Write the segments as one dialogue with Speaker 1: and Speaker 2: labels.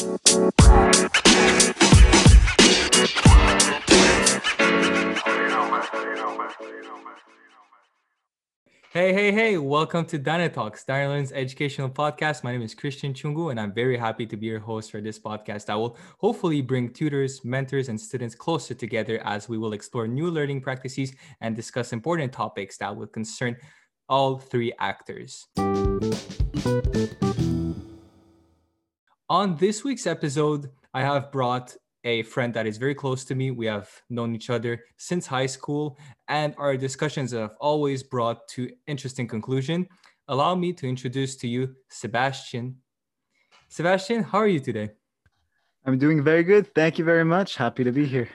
Speaker 1: Hey, hey, hey, welcome to Dyna Talks, Darren's educational podcast. My name is Christian Chungu, and I'm very happy to be your host for this podcast. I will hopefully bring tutors, mentors, and students closer together as we will explore new learning practices and discuss important topics that will concern all three actors. On this week's episode, I have brought a friend that is very close to me. We have known each other since high school, and our discussions have always brought to interesting conclusion. Allow me to introduce to you Sébastien. Sébastien, how are you today?
Speaker 2: I'm doing very good. Thank you very much. Happy to be here.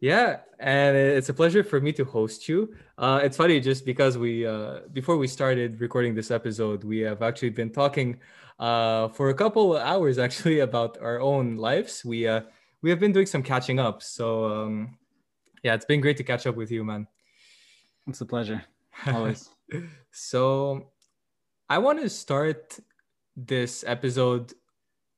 Speaker 1: Yeah, and it's a pleasure for me to host you. Uh, it's funny just because we uh, before we started recording this episode, we have actually been talking uh, for a couple hours actually about our own lives. We uh, we have been doing some catching up. So um, yeah, it's been great to catch up with you, man.
Speaker 2: It's a pleasure. Always.
Speaker 1: so I want to start this episode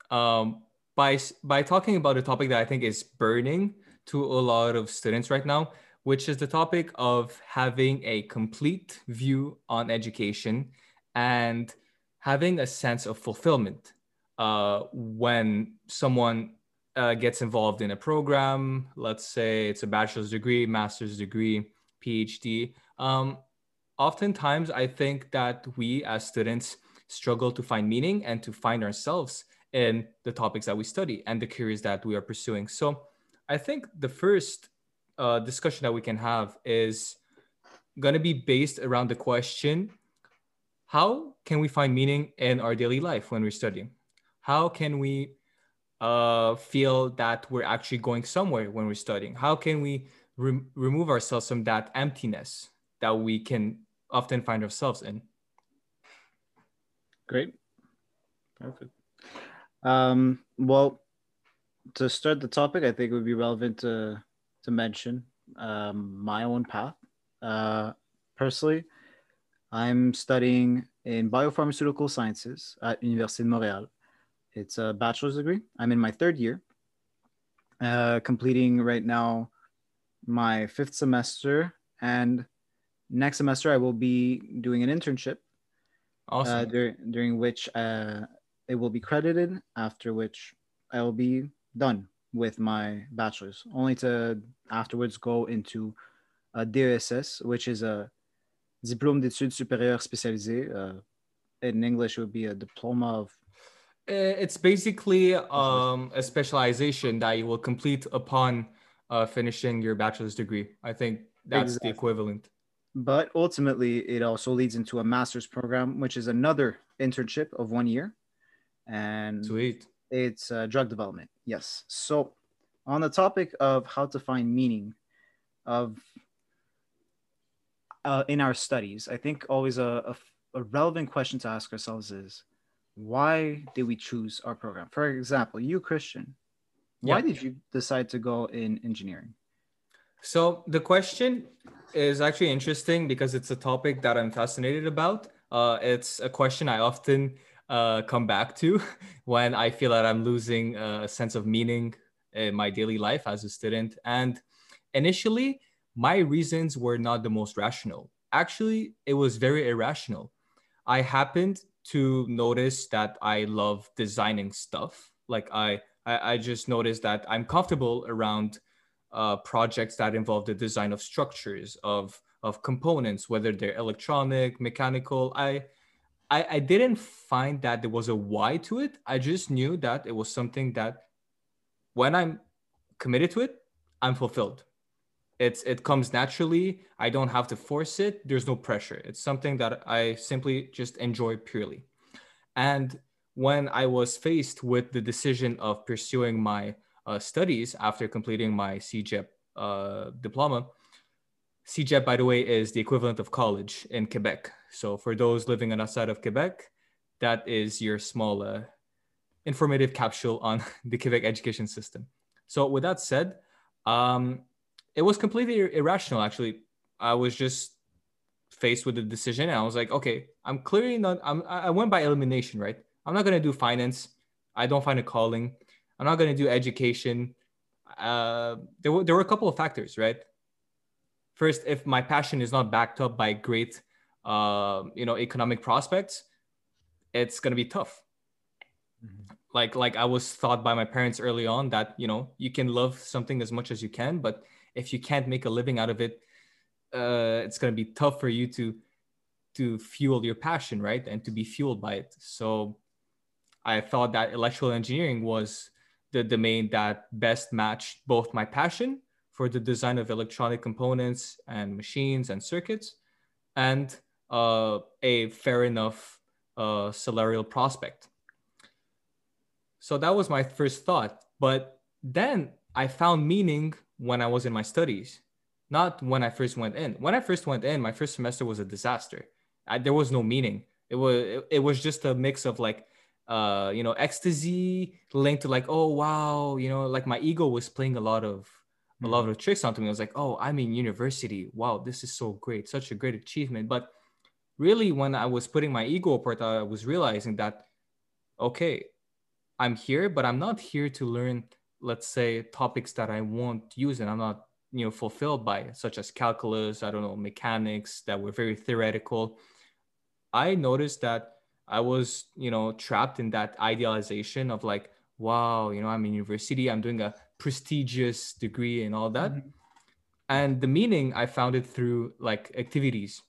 Speaker 1: um, by by talking about a topic that I think is burning to a lot of students right now, which is the topic of having a complete view on education and having a sense of fulfillment uh, when someone uh, gets involved in a program, let's say it's a bachelor's degree, master's degree, PhD, um, oftentimes I think that we as students struggle to find meaning and to find ourselves in the topics that we study and the careers that we are pursuing. So I think the first uh, discussion that we can have is going to be based around the question how can we find meaning in our daily life when we're studying? How can we uh, feel that we're actually going somewhere when we're studying? How can we re- remove ourselves from that emptiness that we can often find ourselves in?
Speaker 2: Great. Perfect. Um, well, to start the topic, I think it would be relevant to, to mention um, my own path. Uh, personally, I'm studying in biopharmaceutical sciences at Université de Montréal. It's a bachelor's degree. I'm in my third year, uh, completing right now my fifth semester. And next semester, I will be doing an internship.
Speaker 1: Awesome.
Speaker 2: Uh, dur- during which uh, it will be credited, after which I will be done with my bachelor's, only to afterwards go into a DESS, which is a Diplôme d'études supérieures spécialisées. Uh, in English, it would be a diploma of
Speaker 1: Uh, It's basically um, a specialization that you will complete upon uh, finishing your bachelor's degree. I think that's
Speaker 2: Exactly.
Speaker 1: the equivalent.
Speaker 2: but ultimately it also leads into a master's program which is another internship of one year and
Speaker 1: Sweet.
Speaker 2: it's uh, drug development yes so on the topic of how to find meaning of uh, in our studies i think always a, a, a relevant question to ask ourselves is why did we choose our program for example you christian why
Speaker 1: Yeah.
Speaker 2: did you decide to go in engineering
Speaker 1: So the question is actually interesting because it's a topic that I'm fascinated about. Uh, it's a question I often uh, come back to when I feel that I'm losing a sense of meaning in my daily life as a student. And initially, my reasons were not the most rational. Actually, it was very irrational. I happened to notice that I love designing stuff. Like I, I, I just noticed that I'm comfortable around uh, projects that involve the design of structures of of components whether they're electronic mechanical I, I i didn't find that there was a why to it. I just knew that it was something that when i'm committed to it i'm fulfilled. It's it comes naturally. I don't have to force it. There's no pressure. It's something that i simply just enjoy purely. And when i was faced with the decision of pursuing my uh, studies after completing my CEGEP uh, diploma. CEGEP, by the way, is the equivalent of college in Quebec. So for those living on outside of Quebec, that is your small uh, informative capsule on the Quebec education system. So with that said, um, it was completely irrational. Actually, I was just faced with the decision, and I was like, okay, I'm clearly not. I'm, I went by elimination, right? I'm not gonna do finance. I don't find a calling. I'm not going to do education. Uh, there were there were a couple of factors, right? First, if my passion is not backed up by great, uh, you know, economic prospects, it's going to be tough. Mm-hmm. Like like I was taught by my parents early on that you know you can love something as much as you can, but if you can't make a living out of it, uh, it's going to be tough for you to to fuel your passion, right? And to be fueled by it. So I thought that electrical engineering was the domain that best matched both my passion for the design of electronic components and machines and circuits and uh, a fair enough uh, salarial prospect. So that was my first thought. But then I found meaning when I was in my studies, not when I first went in. When I first went in, my first semester was a disaster. I, there was no meaning. It was it, it was just a mix of like uh you know ecstasy linked to like oh wow you know like my ego was playing a lot of a lot of tricks onto me. I was like, oh, I'm in university. Wow, this is so great, such a great achievement. But really, when I was putting my ego apart, I was realizing that, okay, I'm here, but I'm not here to learn, let's say, topics that I won't use and I'm not, you know, fulfilled by, such as calculus, I don't know, mechanics that were very theoretical. I noticed that I was, you know, trapped in that idealization of like, wow, you know, I'm in university, I'm doing a prestigious degree and all that. Mm-hmm. And the meaning I found it through like activities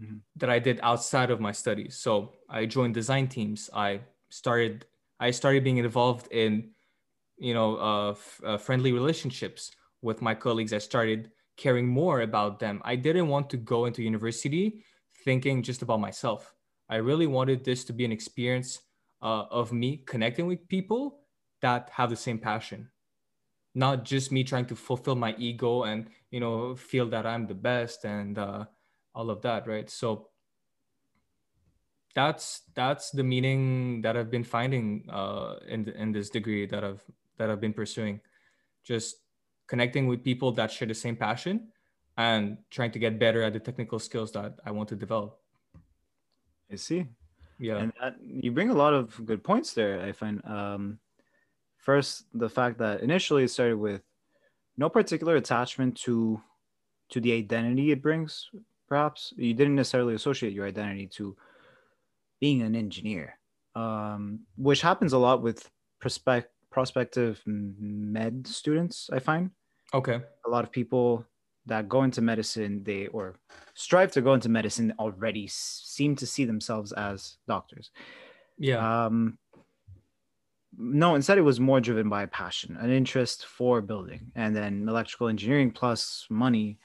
Speaker 1: mm-hmm. that I did outside of my studies. So I joined design teams. I started I started being involved in you know uh, f- uh, friendly relationships with my colleagues. I started caring more about them. I didn't want to go into university thinking just about myself. I really wanted this to be an experience uh, of me connecting with people that have the same passion, not just me trying to fulfill my ego and you know feel that I'm the best and uh, all of that, right? So that's that's the meaning that I've been finding uh, in in this degree that I've that I've been pursuing, just connecting with people that share the same passion and trying to get better at the technical skills that I want to develop.
Speaker 2: I see.
Speaker 1: Yeah,
Speaker 2: and that, you bring a lot of good points there. I find um, first the fact that initially it started with no particular attachment to to the identity it brings. Perhaps you didn't necessarily associate your identity to being an engineer, um, which happens a lot with prospect prospective med students. I find.
Speaker 1: Okay.
Speaker 2: A lot of people that go into medicine they or strive to go into medicine already seem to see themselves as doctors
Speaker 1: yeah
Speaker 2: um no instead it was more driven by passion an interest for building and then electrical engineering plus money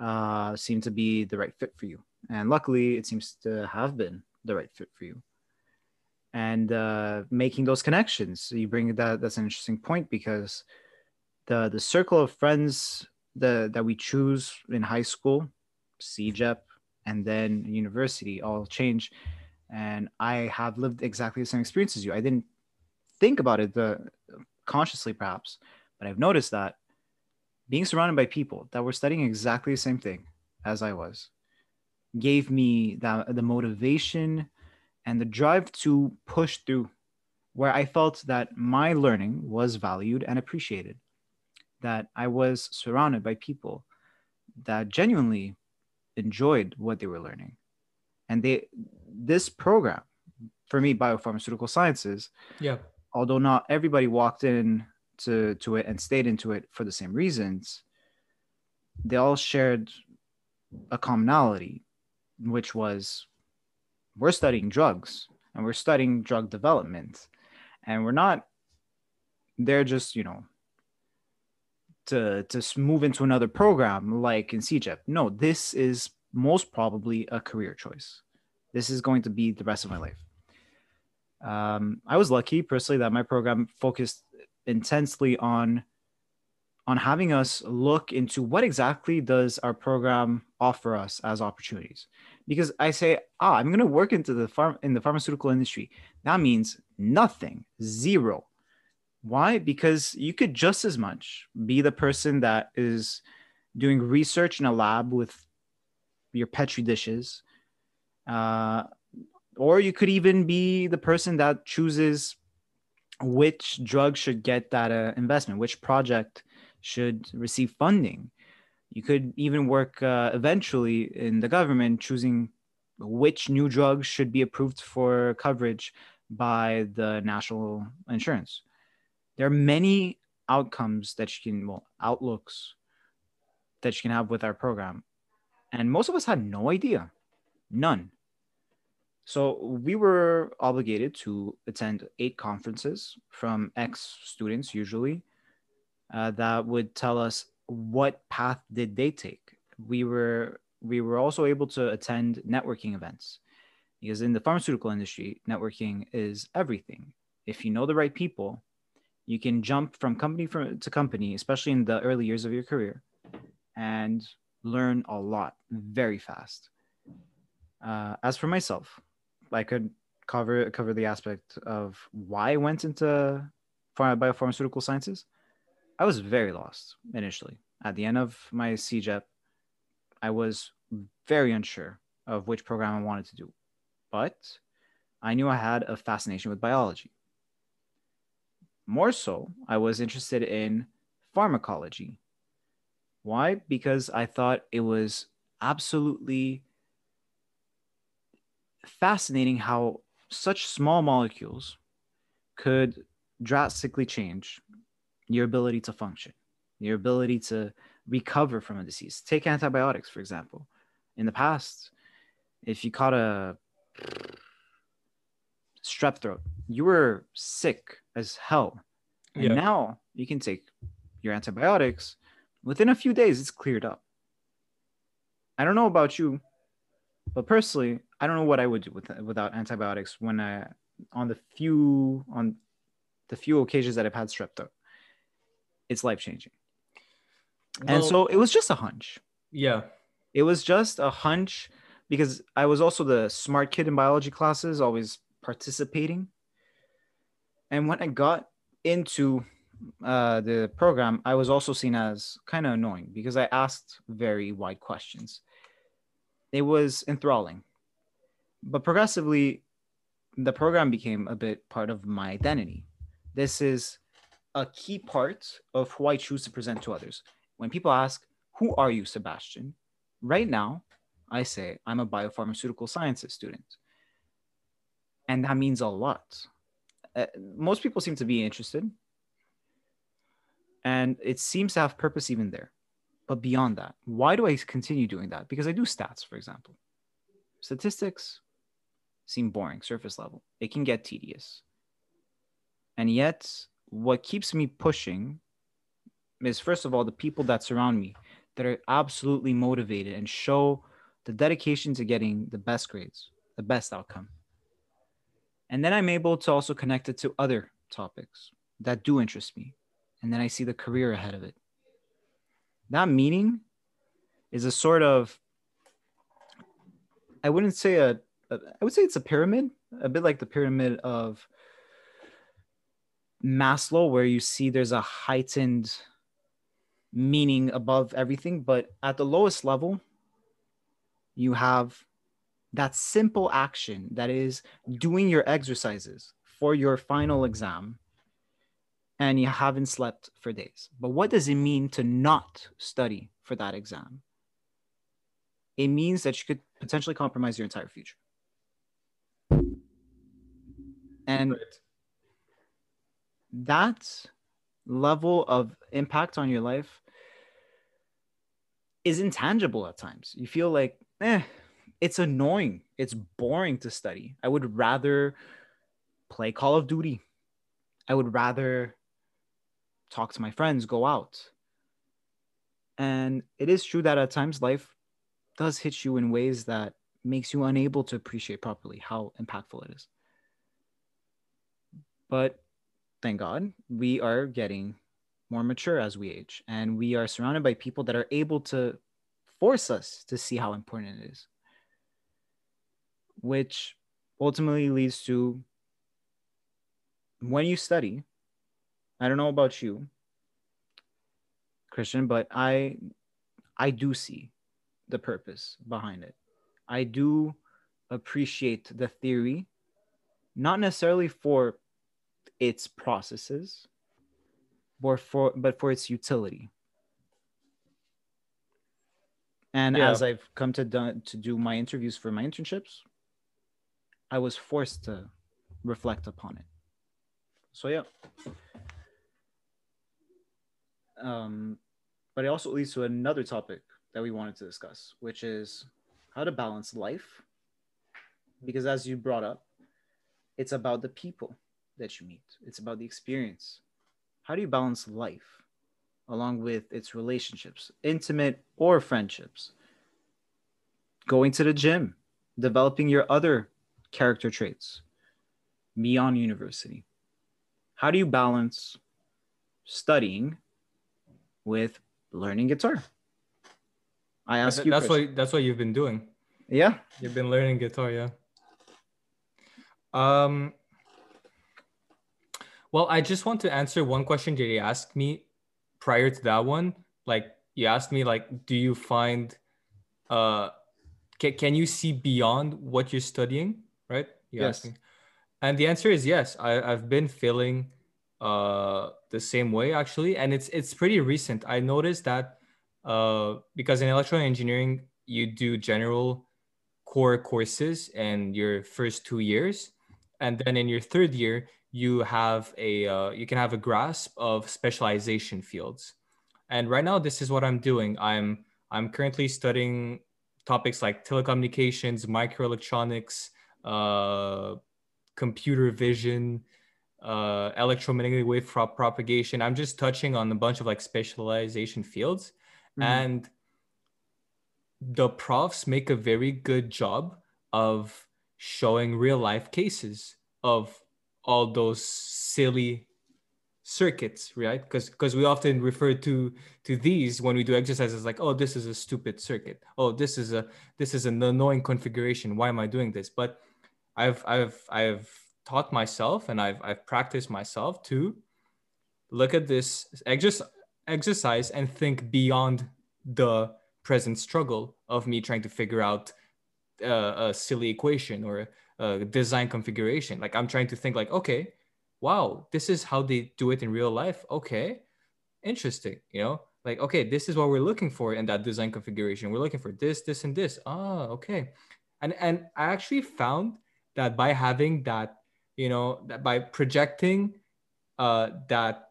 Speaker 2: uh seemed to be the right fit for you and luckily it seems to have been the right fit for you and uh making those connections you bring that that's an interesting point because the the circle of friends the that we choose in high school, CEGEP, and then university all change. And I have lived exactly the same experience as you. I didn't think about it the consciously perhaps, but I've noticed that being surrounded by people that were studying exactly the same thing as I was gave me that the motivation and the drive to push through where I felt that my learning was valued and appreciated that I was surrounded by people that genuinely enjoyed what they were learning. And they this program, for me, biopharmaceutical sciences,
Speaker 1: yeah.
Speaker 2: Although not everybody walked in to, to it and stayed into it for the same reasons, they all shared a commonality, which was we're studying drugs and we're studying drug development. And we're not they're just, you know, to to move into another program like in CEGEP. No, this is most probably a career choice. This is going to be the rest of my life. Um, I was lucky personally that my program focused intensely on on having us look into what exactly does our program offer us as opportunities. Because i say ah i'm going to work into the farm in the pharmaceutical industry. That means nothing zero. Why? Because you could just as much be the person that is doing research in a lab with your petri dishes, uh, or you could even be the person that chooses which drug should get that uh, investment, which project should receive funding. You could even work uh, eventually in the government choosing which new drugs should be approved for coverage by the national insurance. There are many outcomes that you can, well, outlooks that you can have with our program. And most of us had no idea, none. So we were obligated to attend eight conferences from ex students, usually, uh, that would tell us what path did they take. We were we were also able to attend networking events because in the pharmaceutical industry, networking is everything. If you know the right people, you can jump from company to company, especially in the early years of your career, and learn a lot very fast. Uh, as for myself, I could cover cover the aspect of why I went into biopharmaceutical sciences. I was very lost initially. At the end of my CEGEP, I was very unsure of which program I wanted to do, but I knew I had a fascination with biology. More so, I was interested in pharmacology. Why? Because I thought it was absolutely fascinating how such small molecules could drastically change your ability to function, your ability to recover from a disease. Take antibiotics, for example. In the past, if you caught a strep throat, you were sick as hell. And yeah. now you can take your antibiotics. Within a few days, it's cleared up. I don't know about you, but personally, I don't know what I would do with, without antibiotics when I on the few on the few occasions that I've had strep throat. It's life changing. Well, and so it was just a hunch.
Speaker 1: Yeah.
Speaker 2: It was just a hunch because I was also the smart kid in biology classes, always participating. And when I got into uh, the program, I was also seen as kind of annoying because I asked very wide questions. It was enthralling. But progressively, the program became a bit part of my identity. This is a key part of who I choose to present to others. When people ask, Who are you, Sébastien? Right now, I say, I'm a biopharmaceutical sciences student. And that means a lot. Uh, most people seem to be interested. And it seems to have purpose even there. But beyond that, why do I continue doing that? Because I do stats, for example. Statistics seem boring, surface level. It can get tedious. And yet, what keeps me pushing is first of all the people that surround me that are absolutely motivated and show the dedication to getting the best grades, the best outcome. And then I'm able to also connect it to other topics that do interest me. And then I see the career ahead of it. That meaning is a sort of, I wouldn't say a, I would say it's a pyramid, a bit like the pyramid of Maslow, where you see there's a heightened meaning above everything. But at the lowest level, you have that simple action that is doing your exercises for your final exam and you haven't slept for days. But what does it mean to not study for that exam? It means that you could potentially compromise your entire future. And right. that level of impact on your life is intangible at times. You feel like, eh, it's annoying. It's boring to study. I would rather play Call of Duty. I would rather talk to my friends, go out. And it is true that at times life does hit you in ways that makes you unable to appreciate properly how impactful it is. But thank God we are getting more mature as we age and we are surrounded by people that are able to force us to see how important it is which ultimately leads to when you study i don't know about you christian but i i do see the purpose behind it. I do appreciate the theory not necessarily for its processes, or for but for its utility. And
Speaker 1: Yeah.
Speaker 2: as I've come to do, to do my interviews for my internships, I was forced to reflect upon it. So yeah. Um, but it also leads to another topic that we wanted to discuss, which is how to balance life. Because as you brought up, it's about the people that you meet. It's about the experience. How do you balance life along with its relationships, intimate or friendships? Going to the gym, developing your other character traits beyond university. How do you balance studying with learning guitar? I ask you.
Speaker 1: that's what that's what you've been doing.
Speaker 2: Yeah.
Speaker 1: You've been learning guitar, yeah. Um. Well, I just want to answer one question that you asked me prior to that one. Like you asked me, like, do you find, uh, can, can you see beyond what you're studying? Right? You
Speaker 2: Yes.
Speaker 1: asked me, and the answer is yes. I I've been feeling, uh, the same way actually, and it's it's pretty recent. I noticed that, uh, because in electrical engineering you do general core courses in your first two years and then in your third year you have a uh, you can have a grasp of specialization fields. And right now this is what i'm doing. I'm i'm currently studying topics like telecommunications microelectronics uh, computer vision uh, electromagnetic wave pro- propagation. I'm just touching on a bunch of like specialization fields.
Speaker 2: Mhm.
Speaker 1: and the profs make a very good job of showing real life cases of all those silly circuits right? Because because we often refer to to these when we do exercises like oh this is a stupid circuit. Oh this is a this is an annoying configuration. Why am i doing this? But i've i've i've taught myself and i've i've practiced myself to look at this exercise and think beyond the present struggle of me trying to figure out uh, a silly equation or a design configuration. Like I'm trying to think like, okay, wow, this is how they do it in real life. Okay, interesting. You know, like okay, this is what we're looking for in that design configuration. We're looking for this, this, and this. Ah, okay. And and I actually found that by having that, you know, that by projecting uh, that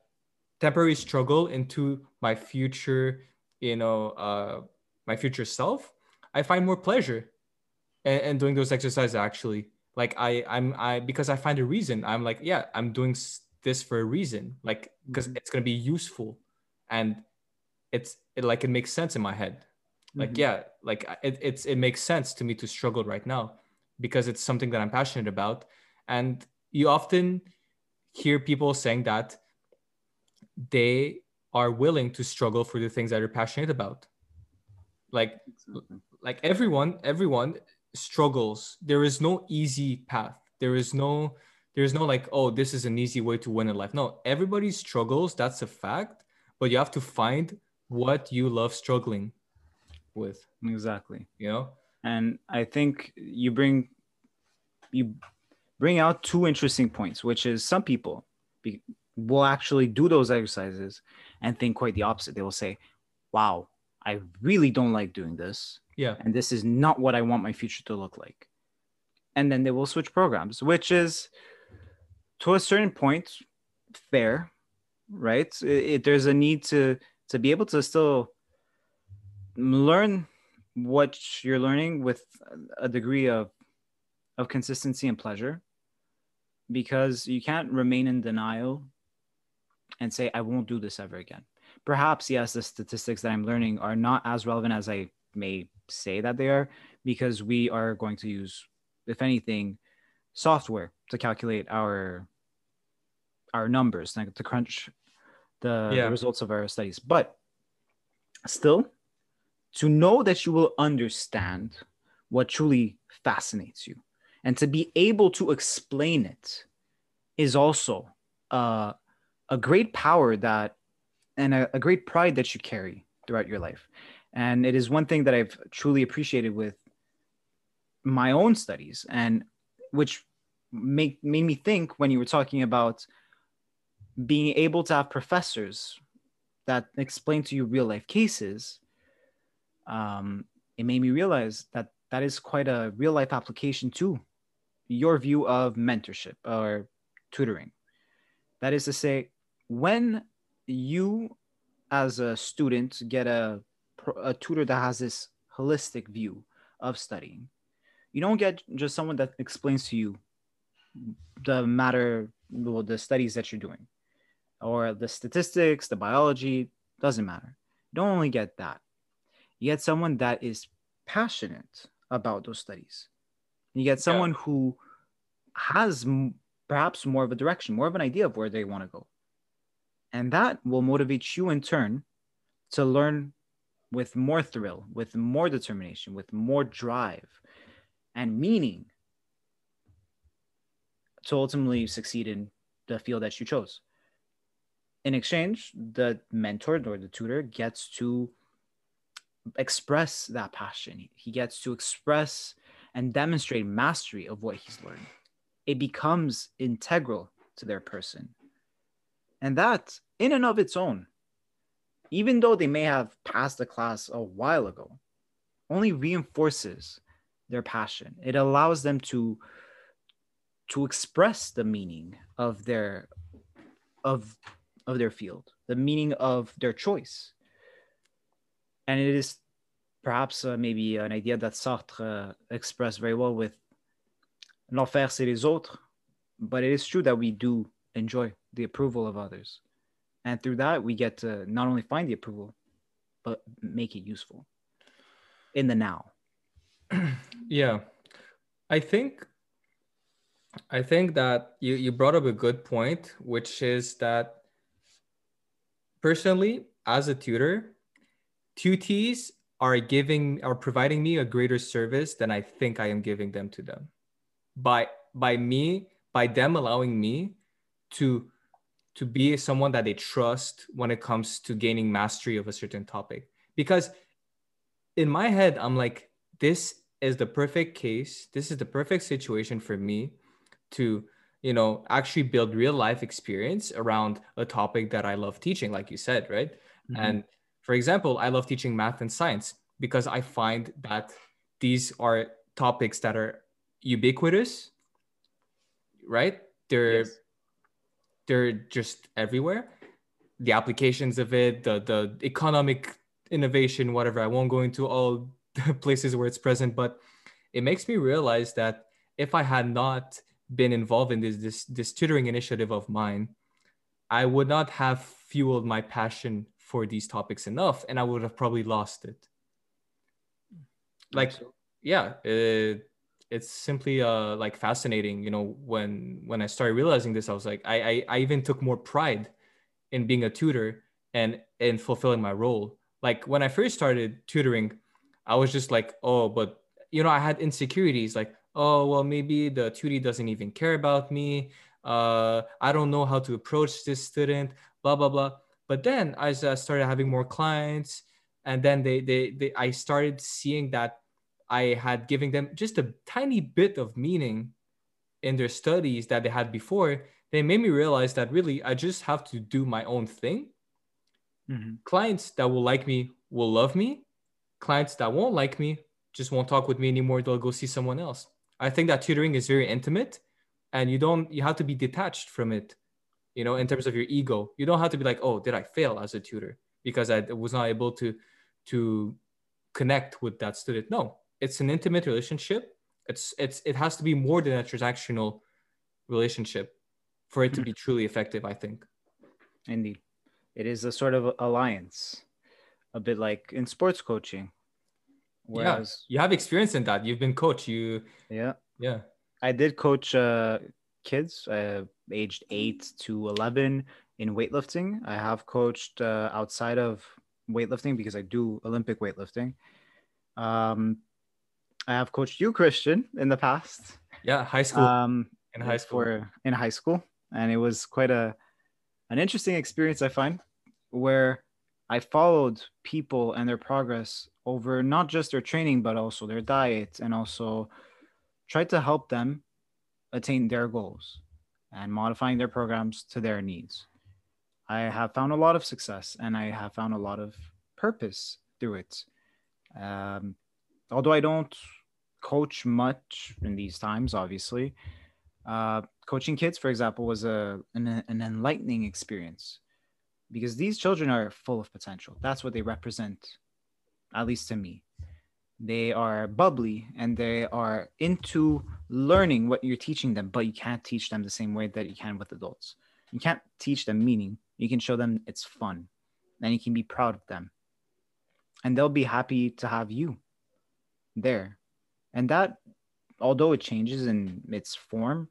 Speaker 1: temporary struggle into my future, you know, uh, my future self, I find more pleasure in doing those exercises. Actually, like I, I'm, I because I find a reason. I'm like, yeah, I'm doing this for a reason, like because
Speaker 2: Mhm.
Speaker 1: it's gonna be useful, and it's it like it makes sense in my head. Like
Speaker 2: Mhm.
Speaker 1: yeah, like it, it's it makes sense to me to struggle right now because it's something that I'm passionate about, and you often hear people saying that they are willing to struggle for the things that they're passionate about like
Speaker 2: Exactly.
Speaker 1: like everyone everyone struggles there is no easy path. There is no there's no like oh this is an easy way to win in life. No everybody struggles that's a fact but you have to find what you love struggling with.
Speaker 2: Exactly.
Speaker 1: you know?
Speaker 2: And i think you bring you bring out two interesting points which is some people be, will actually do those exercises and think quite the opposite. They will say wow i really don't like doing this.
Speaker 1: Yeah.
Speaker 2: And this is not what i want my future to look like. And then they will switch programs which is to a certain point fair right? It, it- there's a need to to be able to still learn what you're learning with a degree of of consistency and pleasure because you can't remain in denial and say i won't do this ever again perhaps yes the statistics that i'm learning are not as relevant as i may say that they are because we are going to use if anything software to calculate our our numbers like to crunch the,
Speaker 1: Yeah.
Speaker 2: the results of our studies but still to know that you will understand what truly fascinates you and to be able to explain it is also uh, a great power that and a, a great pride that you carry throughout your life and it is one thing that i've truly appreciated with my own studies and which make made me think when you were talking about being able to have professors that explain to you real life cases, um, it made me realize that that is quite a real life application to your view of mentorship or tutoring. That is to say, when you as a student get a, a tutor that has this holistic view of studying, you don't get just someone that explains to you the matter, well, the studies that you're doing or the statistics, the biology, doesn't matter. You don't only get that. You get someone that is passionate about those studies. You get someone yeah. who has perhaps more of a direction, more of an idea of where they want to go. And that will motivate you in turn to learn with more thrill, with more determination, with more drive and meaning to ultimately succeed in the field that you chose in exchange, the mentor or the tutor gets to express that passion. He gets to express and demonstrate mastery of what he's learned. It becomes integral to their person. And that, in and of its own, even though they may have passed the class a while ago, only reinforces their passion. It allows them to to express the meaning of their of of their field, the meaning of their choice. And it is perhaps uh, maybe an idea that Sartre uh, expressed very well with l'enfer c'est les autres, but it is true that we do enjoy the approval of others. And through that, we get to not only find the approval, but make it useful in the now.
Speaker 1: yeah. I think I think that you, you brought up a good point, which is that personally, as a tutor, tutees are giving are providing me a greater service than I think I am giving them to them. By by me, by them allowing me to to be someone that they trust when it comes to gaining mastery of a certain topic. Because in my head, I'm like, this is the perfect case. This is the perfect situation for me to you know actually build real life experience around a topic that i love teaching like you said right mm-hmm. and for example i love teaching math and science because i find that these are topics that are ubiquitous right they're yes. They're just everywhere. The applications of it the the economic innovation whatever. I won't go into all the places where it's present but it makes me realize that if i had not been involved in this, this this tutoring initiative of mine, I would not have fueled my passion for these topics enough, and I would have probably lost it. Like, yeah, it, it's simply uh like fascinating. You know, when when I started realizing this, I was like, I I, I even took more pride in being a tutor and in fulfilling my role. Like when I first started tutoring, I was just like, oh, but you know, I had insecurities like, oh well maybe the tutee doesn't even care about me uh, i don't know how to approach this student blah blah blah but then as i started having more clients and then they, they they i started seeing that i had given them just a tiny bit of meaning in their studies that they had before they made me realize that really i just have to do my own thing mm-hmm. clients that will like me will love me clients that won't like me just won't talk with me anymore they'll go see someone else I think that tutoring is very intimate and you don't you have to be detached from it, you know, in terms of your ego. You don't have to be like, oh, did I fail as a tutor because I was not able to to connect with that student. No, it's an intimate relationship. It's it's it has to be more than a transactional relationship for it to be truly effective, I think.
Speaker 2: Indeed. It is a sort of alliance, a bit like in sports coaching
Speaker 1: Whereas, yeah, you have experience in that. You've been coach. You
Speaker 2: yeah
Speaker 1: yeah.
Speaker 2: I did coach uh, kids uh, aged eight to eleven in weightlifting. I have coached uh, outside of weightlifting because I do Olympic weightlifting. Um, I have coached you, Christian, in the past.
Speaker 1: Yeah, high school. Um, in high school.
Speaker 2: For, in high school, and it was quite a an interesting experience. I find where I followed people and their progress over not just their training, but also their diet, and also tried to help them attain their goals and modifying their programs to their needs. I have found a lot of success and I have found a lot of purpose through it. Um, although I don't coach much in these times, obviously, uh, coaching kids, for example, was a an, an enlightening experience because these children are full of potential. That's what they represent, at least to me. They are bubbly and they are into learning what you're teaching them, but you can't teach them the same way that you can with adults. You can't teach them meaning. You can show them it's fun and you can be proud of them. And they'll be happy to have you there. And that, although it changes in its form,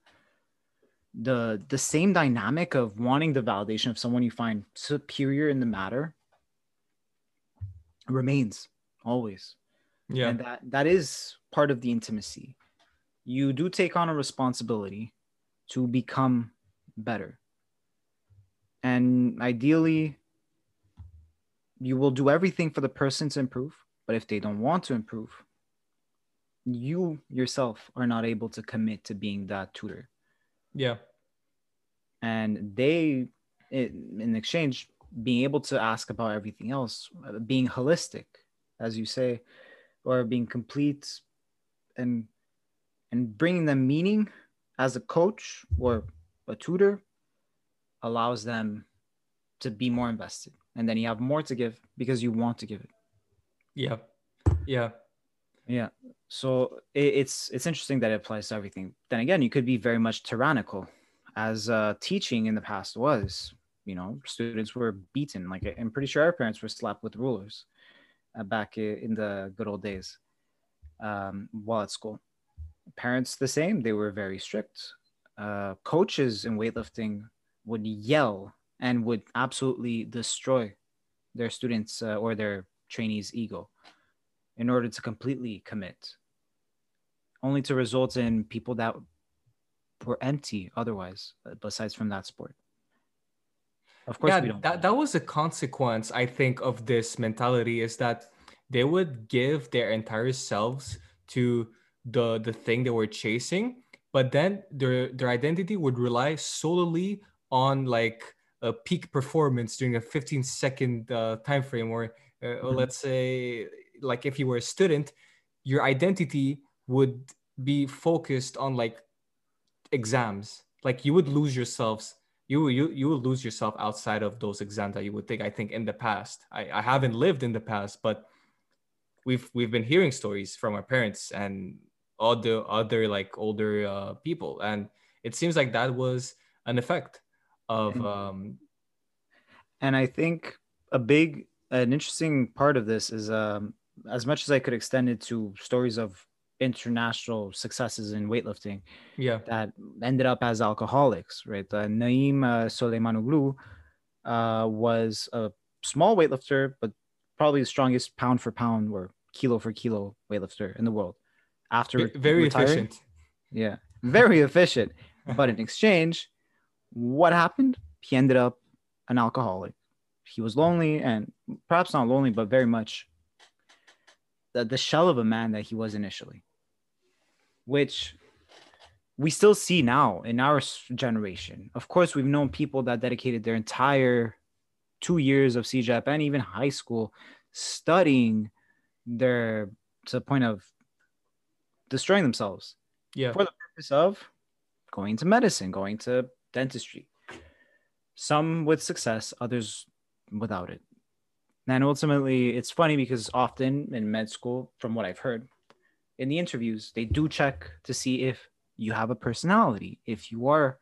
Speaker 2: the the same dynamic of wanting the validation of someone you find superior in the matter remains always
Speaker 1: Yeah.
Speaker 2: and that that is part of the intimacy you do take on a responsibility to become better and ideally you will do everything for the person to improve but if they don't want to improve you yourself are not able to commit to being that tutor
Speaker 1: yeah.
Speaker 2: and they in exchange being able to ask about everything else uh, being holistic as you say or being complete and and bringing them meaning as a coach or a tutor allows them to be more invested and then you have more to give because you want to give it
Speaker 1: Yeah. Yeah.
Speaker 2: yeah so it, it's it's interesting that it applies to everything. Then again you could be very much tyrannical as uh, teaching in the past was you know students were beaten. Like i'm pretty sure our parents were slapped with rulers uh, back in the good old days um, while at school. Parents the same. They were very strict. Uh, coaches in weightlifting would yell and would absolutely destroy their students uh, or their trainees ego in order to completely commit only to result in people that were empty otherwise uh, besides from that sport of course
Speaker 1: yeah,
Speaker 2: we don't
Speaker 1: that, that was a consequence, I think, of this mentality is that they would give their entire selves to the the thing they were chasing, but then their their identity would rely solely on like a peak performance during a 15 second uh, time frame or, uh, or
Speaker 2: Mhm.
Speaker 1: let's say like if you were a student your identity would be focused on like exams. Like you would lose yourselves you you you will lose yourself outside of those exams that you would take i think in the past. I, I haven't lived in the past but we've we've been hearing stories from our parents and other other like older uh, people. And it seems like that was an effect of
Speaker 2: Mhm.
Speaker 1: um
Speaker 2: and i think a big an interesting part of this is um, as much as i could extend it to stories of international successes in weightlifting
Speaker 1: yeah
Speaker 2: that ended up as alcoholics right uh, naim uh, Süleymanoğlu uh, was a small weightlifter but probably the strongest pound for pound or kilo for kilo weightlifter in the world after
Speaker 1: ve- very
Speaker 2: retiring.
Speaker 1: efficient
Speaker 2: Yeah, very efficient. But in exchange, what happened? He ended up an alcoholic. He was lonely and perhaps not lonely, but very much the, the shell of a man that he was initially, which we still see now in our generation. Of course, we've known people that dedicated their entire two years of CEGEP and even high school studying their to the point of destroying themselves
Speaker 1: yeah
Speaker 2: for the purpose of going to medicine, going to dentistry. Some with success, others without it. And ultimately, it's funny because often in med school, from what I've heard, in the interviews, they do check to see if you have a personality, if you are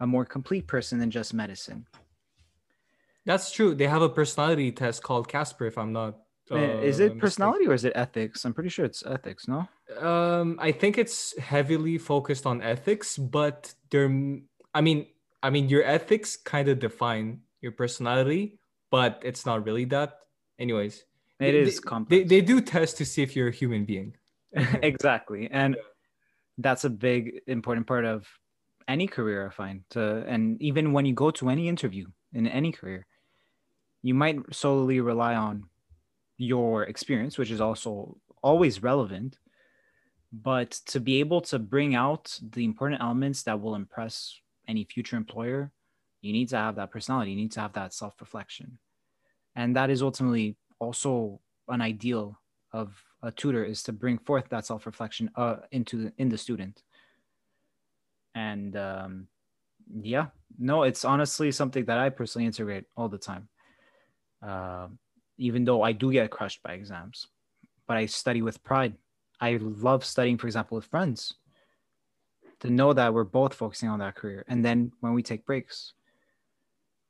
Speaker 2: a more complete person than just medicine.
Speaker 1: that's true they have a personality test called CASPer if i'm not
Speaker 2: Uh,
Speaker 1: uh,
Speaker 2: is it
Speaker 1: mistaken.
Speaker 2: personality or is it ethics? I'm pretty sure it's ethics, no?
Speaker 1: Um, I think it's heavily focused on ethics, but there, I mean, I mean, your ethics kind of define your personality, but it's not really that. Anyways,
Speaker 2: It
Speaker 1: they-
Speaker 2: is complex.
Speaker 1: They, they do test to see if you're a human being.
Speaker 2: exactly and that's a big important part of any career i find to and even when you go to any interview in any career you might solely rely on your experience which is also always relevant but to be able to bring out the important elements that will impress any future employer You need to have that personality. You need to have that self reflection. And that is ultimately also an ideal of a tutor is to bring forth that self reflection uh, into the, in the student. And um, yeah, no, it's honestly something that I personally integrate all the time. Uh, even though I do get crushed by exams, but I study with pride. I love studying, for example, with friends to know that we're both focusing on that career. And then when we take breaks,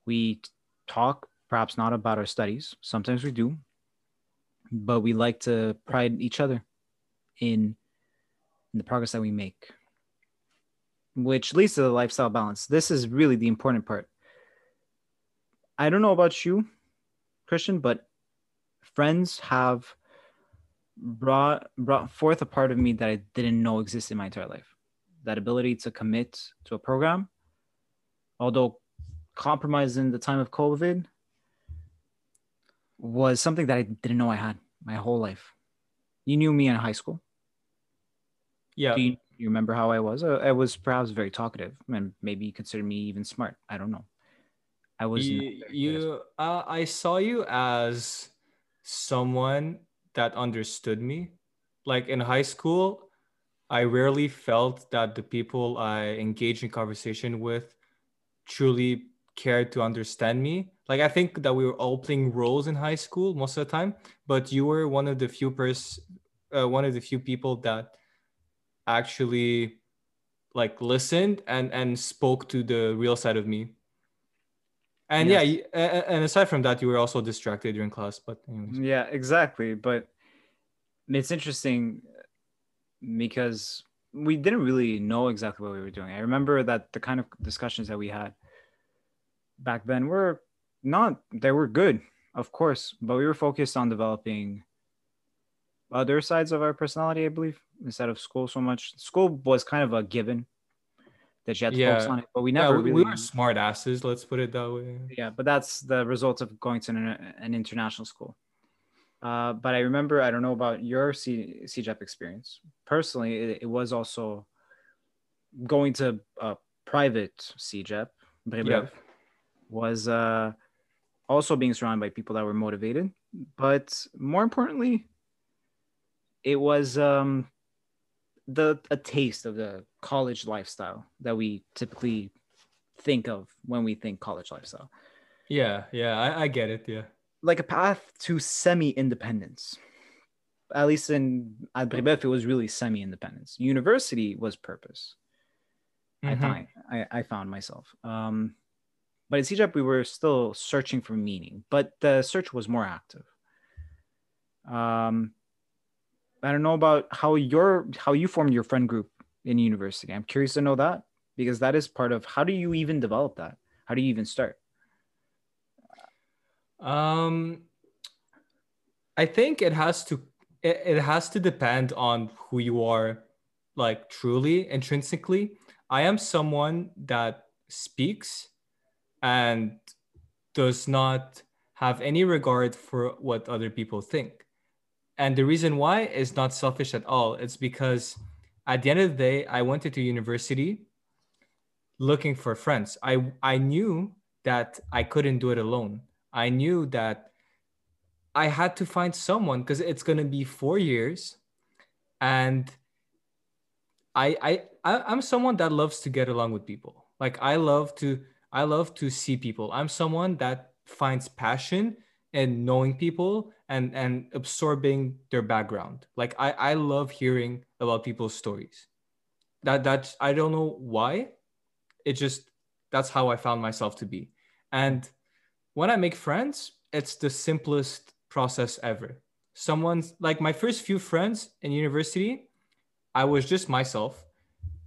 Speaker 2: we talk, perhaps not about our studies. Sometimes we do, but we like to pride each other in, in the progress that we make, which leads to the lifestyle balance. This is really the important part. I don't know about you, Christian, but friends have brought brought forth a part of me that I didn't know existed in my entire life. That ability to commit to a program, although compromised in the time of COVID, was something that I didn't know I had my whole life. You knew me in high school.
Speaker 1: Yeah.
Speaker 2: Do you, you remember how I was? Uh, I was perhaps very talkative, and maybe you consider me even smart. I don't know.
Speaker 1: I was. You, you uh, I saw you as someone that understood me. Like in high school, I rarely felt that the people I engaged in conversation with truly cared to understand me. Like I think that we were all playing roles in high school most of the time, but you were one of the few pers- uh, one of the few people that actually like listened and and spoke to the real side of me. And yes. yeah, and aside from that, you were also distracted during class. But
Speaker 2: anyways. yeah, exactly. But it's interesting because we didn't really know exactly what we were doing. I remember that the kind of discussions that we had back then were not they were good, of course, but we were focused on developing other sides of our personality, I believe, instead of school so much. School was kind of a given that you had to yeah. focus on it, but we never
Speaker 1: yeah,
Speaker 2: we,
Speaker 1: really... we were smart asses, let's put it that way.
Speaker 2: Yeah, but that's the result of going to an, an international school. Uh, but I remember, I don't know about your C- CEGEP experience. Personally, it, it was also going to a private CEGEP, yep was uh, also being surrounded by people that were motivated. But more importantly, it was um, the a taste of the college lifestyle that we typically think of when we think college lifestyle.
Speaker 1: Yeah, yeah, I, I get it. Yeah,
Speaker 2: like a path to semi-independence. At least in at Brébeuf, it was really semi-independence. University was purpose. Mm-hmm. I find I, I found myself. Um, but in CEGEP, we were still searching for meaning, but the search was more active. Um, I don't know about how your how you formed your friend group in university. I'm curious to know that because that is part of how do you even develop that? How do you even start?
Speaker 1: Um, I think it has to it, it has to depend on who you are, like truly intrinsically. I am someone that speaks and does not have any regard for what other people think. And the reason why is not selfish at all. It's because at the end of the day, I went into university looking for friends. I, I knew that I couldn't do it alone. I knew that I had to find someone because it's going to be four years. And I, I, I, I'm someone that loves to get along with people. Like I love to I love to see people. I'm someone that finds passion in knowing people and and absorbing their background. Like I I love hearing about people's stories. That that's I don't know why. It just that's how I found myself to be. And when I make friends, it's the simplest process ever. Someone's like my first few friends in university, I was just myself.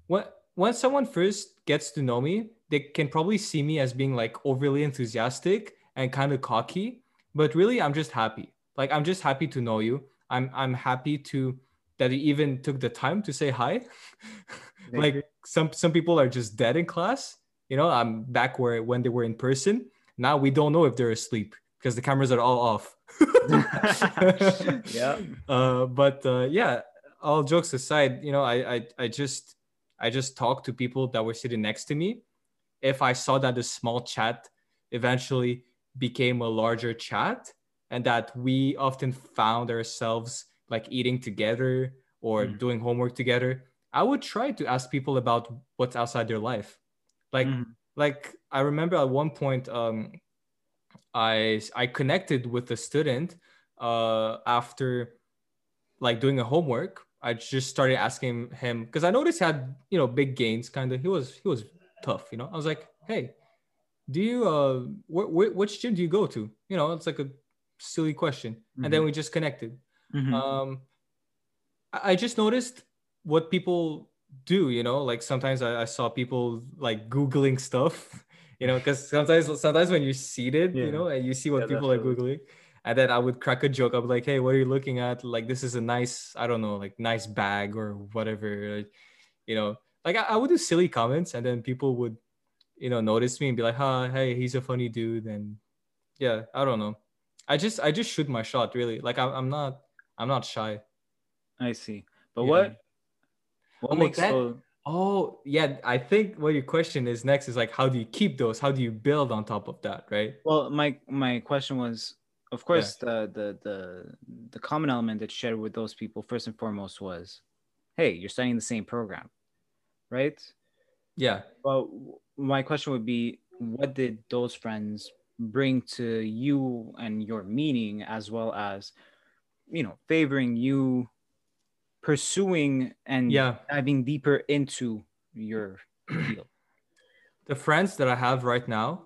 Speaker 1: When when someone first gets to know me, they can probably see me as being like overly enthusiastic and kind of cocky, but really I'm just happy. Like I'm just happy to know you. I'm I'm happy to that you even took the time to say hi. like some some people are just dead in class. You know, I'm back where when they were in person. Now we don't know if they're asleep because the cameras are all off.
Speaker 2: yeah.
Speaker 1: Uh, but uh, yeah, all jokes aside, you know, I, I I just I just talked to people that were sitting next to me if I saw that the small chat eventually became a larger chat and that we often found ourselves like eating together or mm. doing homework together, I would try to ask people about what's outside their life. Like, mm. like I remember at one point, um, I I connected with a student uh, after like doing a homework. I just started asking him because I noticed he had you know big gains. Kind of, he was he was tough. You know, I was like, hey, do you uh, wh- wh- which gym do you go to? You know, it's like a silly question, mm-hmm. and then mm-hmm. we just connected. Mm-hmm. Um, I just noticed what people do. You know, like sometimes I, I saw people like googling stuff. You know, because sometimes sometimes when you're seated, yeah. you know, and you see what yeah, people are googling, and then I would crack a joke. I'd be like, "Hey, what are you looking at? Like, this is a nice, I don't know, like nice bag or whatever." you know, like I, I would do silly comments, and then people would, you know, notice me and be like, "Huh, hey, he's a funny dude," and yeah, I don't know. I just I just shoot my shot really. Like I, I'm not I'm not shy.
Speaker 2: I see. But yeah. what
Speaker 1: what oh, makes that, so... oh yeah, I think what your question is next is like how do you keep those? How do you build on top of that, right?
Speaker 2: Well, my my question was of course yeah. the, the the the common element that shared with those people first and foremost was hey, you're studying the same program. Right?
Speaker 1: Yeah.
Speaker 2: Well, my question would be what did those friends bring to you and your meaning as well as you know favoring you pursuing and
Speaker 1: yeah
Speaker 2: diving deeper into your field
Speaker 1: the friends that i have right now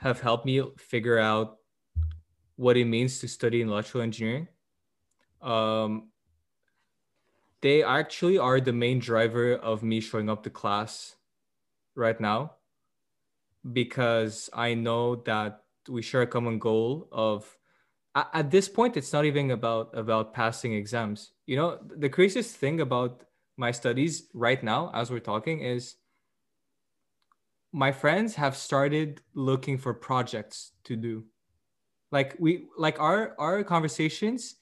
Speaker 1: have helped me figure out what it means to study electrical engineering. Um, they actually are the main driver of me showing up to class right now because i know that we share a common goal of at this point it's not even about about passing exams. You know the craziest thing about my studies right now as we're talking is my friends have started looking for projects to do like we like our our conversations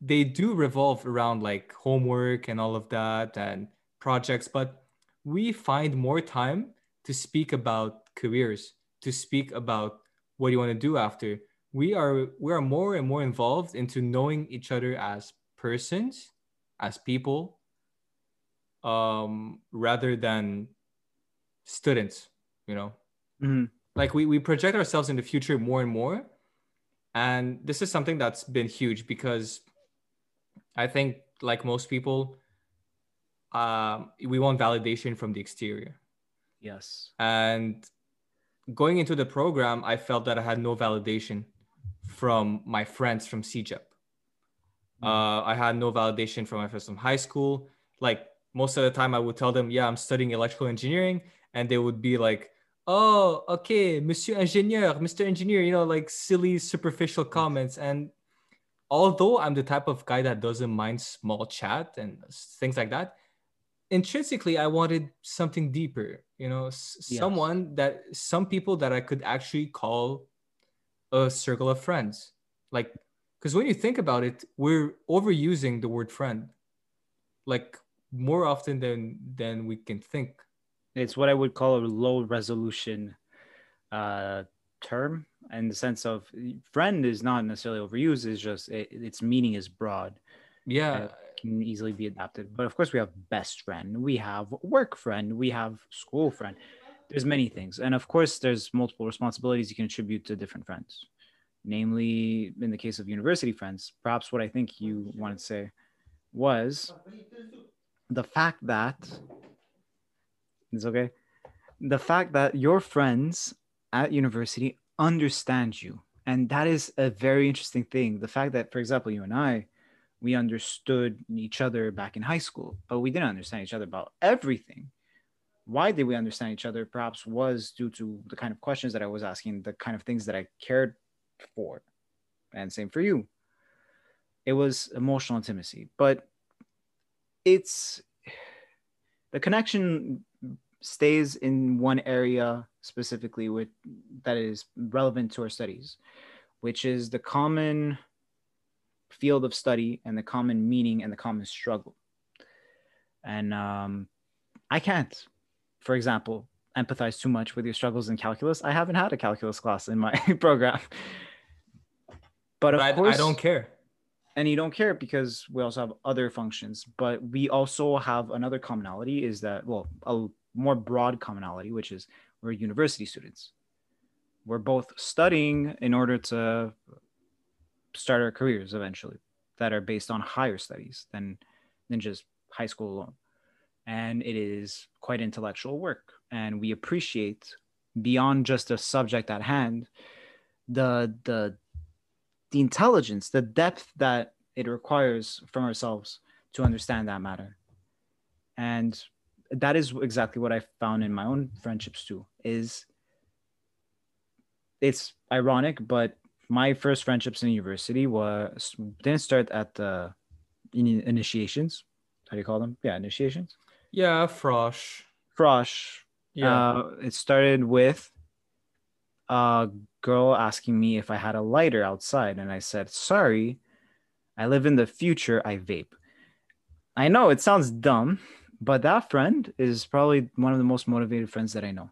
Speaker 1: they do revolve around like homework and all of that and projects but we find more time to speak about careers to speak about what you want to do after we are we are more and more involved into knowing each other as persons as people um rather than students you know mm-hmm. like we, we project ourselves in the future more and more and this is something that's been huge because i think like most people um we want validation from the exterior
Speaker 2: yes
Speaker 1: and going into the program i felt that i had no validation from my friends from CEGEP. Mm-hmm. Uh, I had no validation from my friends from high school. Like most of the time, I would tell them, "Yeah, I'm studying electrical engineering," and they would be like, "Oh, okay, Monsieur Ingénieur, Mr. Engineer," you know, like silly, superficial comments. And although I'm the type of guy that doesn't mind small chat and things like that, intrinsically, I wanted something deeper. You know, s- yes. someone that some people that I could actually call a circle of friends. Like, because when you think about it, we're overusing the word friend, like more often than than we can think.
Speaker 2: It's what I would call a low resolution uh, term, in the sense of friend is not necessarily overused. It's just it, its meaning is broad.
Speaker 1: Yeah,
Speaker 2: can easily be adapted. But of course, we have best friend, we have work friend, we have school friend there's many things and of course there's multiple responsibilities you can attribute to different friends namely in the case of university friends perhaps what i think you wanted to say was the fact that it's okay the fact that your friends at university understand you and that is a very interesting thing the fact that for example you and i we understood each other back in high school but we didn't understand each other about everything why did we understand each other perhaps was due to the kind of questions that I was asking, the kind of things that I cared for. And same for you. It was emotional intimacy, but it's the connection stays in one area specifically with that is relevant to our studies, which is the common field of study and the common meaning and the common struggle. And um, I can't for example, empathize too much with your struggles in calculus. I haven't had a calculus class in my program. But of
Speaker 1: But I,
Speaker 2: course,
Speaker 1: I don't care.
Speaker 2: and you don't care because we also have other functions but we also have another commonality is that well a more broad commonality which is we're university students. We're both studying in order to start our careers eventually that are based on higher studies than than just high school alone. And it is quite intellectual work. And we appreciate beyond just a subject at hand the the the intelligence, the depth that it requires from ourselves to understand that matter. And that is exactly what I found in my own friendships too. Is it's ironic, but my first friendships in university was didn't start at the initiations. How do you call them? Yeah, initiations.
Speaker 1: Yeah, Frosh.
Speaker 2: Frosh.
Speaker 1: Yeah.
Speaker 2: Uh, it started with a girl asking me if I had a lighter outside, and I said, "Sorry, I live in the future. I vape." I know it sounds dumb, but that friend is probably one of the most motivated friends that I know.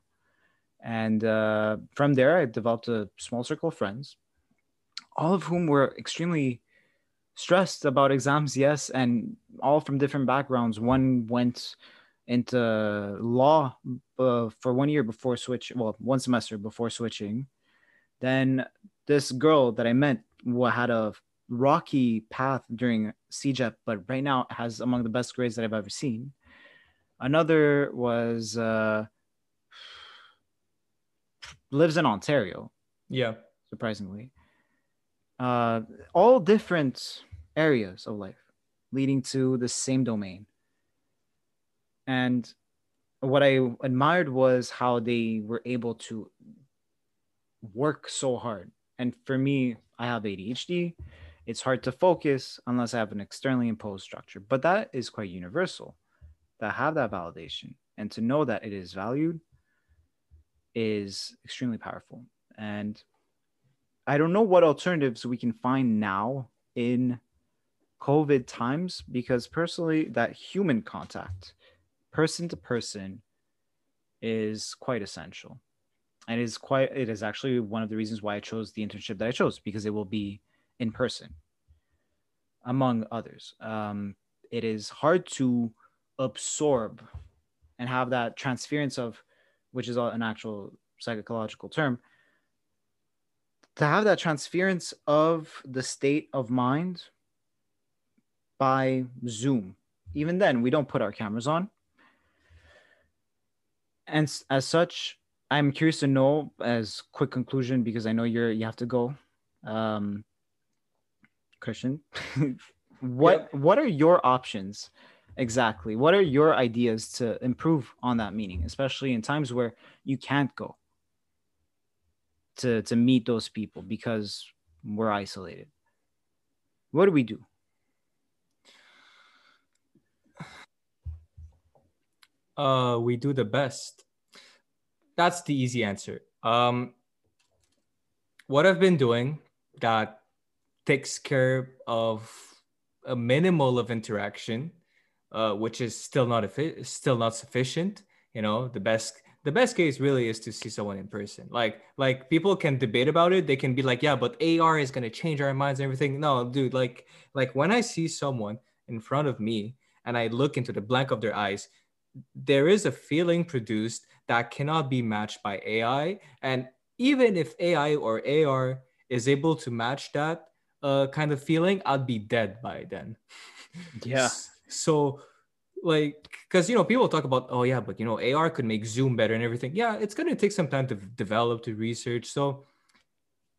Speaker 2: And uh, from there, I developed a small circle of friends, all of whom were extremely stressed about exams, yes, and all from different backgrounds. One went into law uh, for one year before switch, well, one semester before switching. Then this girl that I met had a rocky path during CEGEP, but right now has among the best grades that I've ever seen. Another was uh, lives in Ontario,
Speaker 1: yeah.
Speaker 2: surprisingly. Uh, all different areas of life leading to the same domain. And what I admired was how they were able to work so hard. And for me, I have ADHD. It's hard to focus unless I have an externally imposed structure. But that is quite universal to have that validation and to know that it is valued is extremely powerful. And I don't know what alternatives we can find now in COVID times because personally, that human contact, person to person, is quite essential. And is quite, it is actually one of the reasons why I chose the internship that I chose because it will be in person, among others. Um, it is hard to absorb and have that transference of, which is an actual psychological term, to have that transference of the state of mind by Zoom. Even then, we don't put our cameras on. And as such, I'm curious to know, as quick conclusion, because I know you're you have to go, um, Christian. what what are your options exactly? What are your ideas to improve on that meeting, especially in times where you can't go to to meet those people because we're isolated? What do we do?
Speaker 1: uh we do the best that's the easy answer um what i've been doing that takes care of a minimal of interaction uh which is still not still not sufficient you know the best the best case really is to see someone in person like like people can debate about it they can be like yeah but ar is going to change our minds and everything no dude like like when i see someone in front of me and i look into the blank of their eyes there is a feeling produced that cannot be matched by AI. And even if AI or AR is able to match that uh, kind of feeling, I'd be dead by then.
Speaker 2: Yeah.
Speaker 1: So, like, because, you know, people talk about, oh, yeah, but, you know, AR could make Zoom better and everything. Yeah, it's going to take some time to develop, to research. So,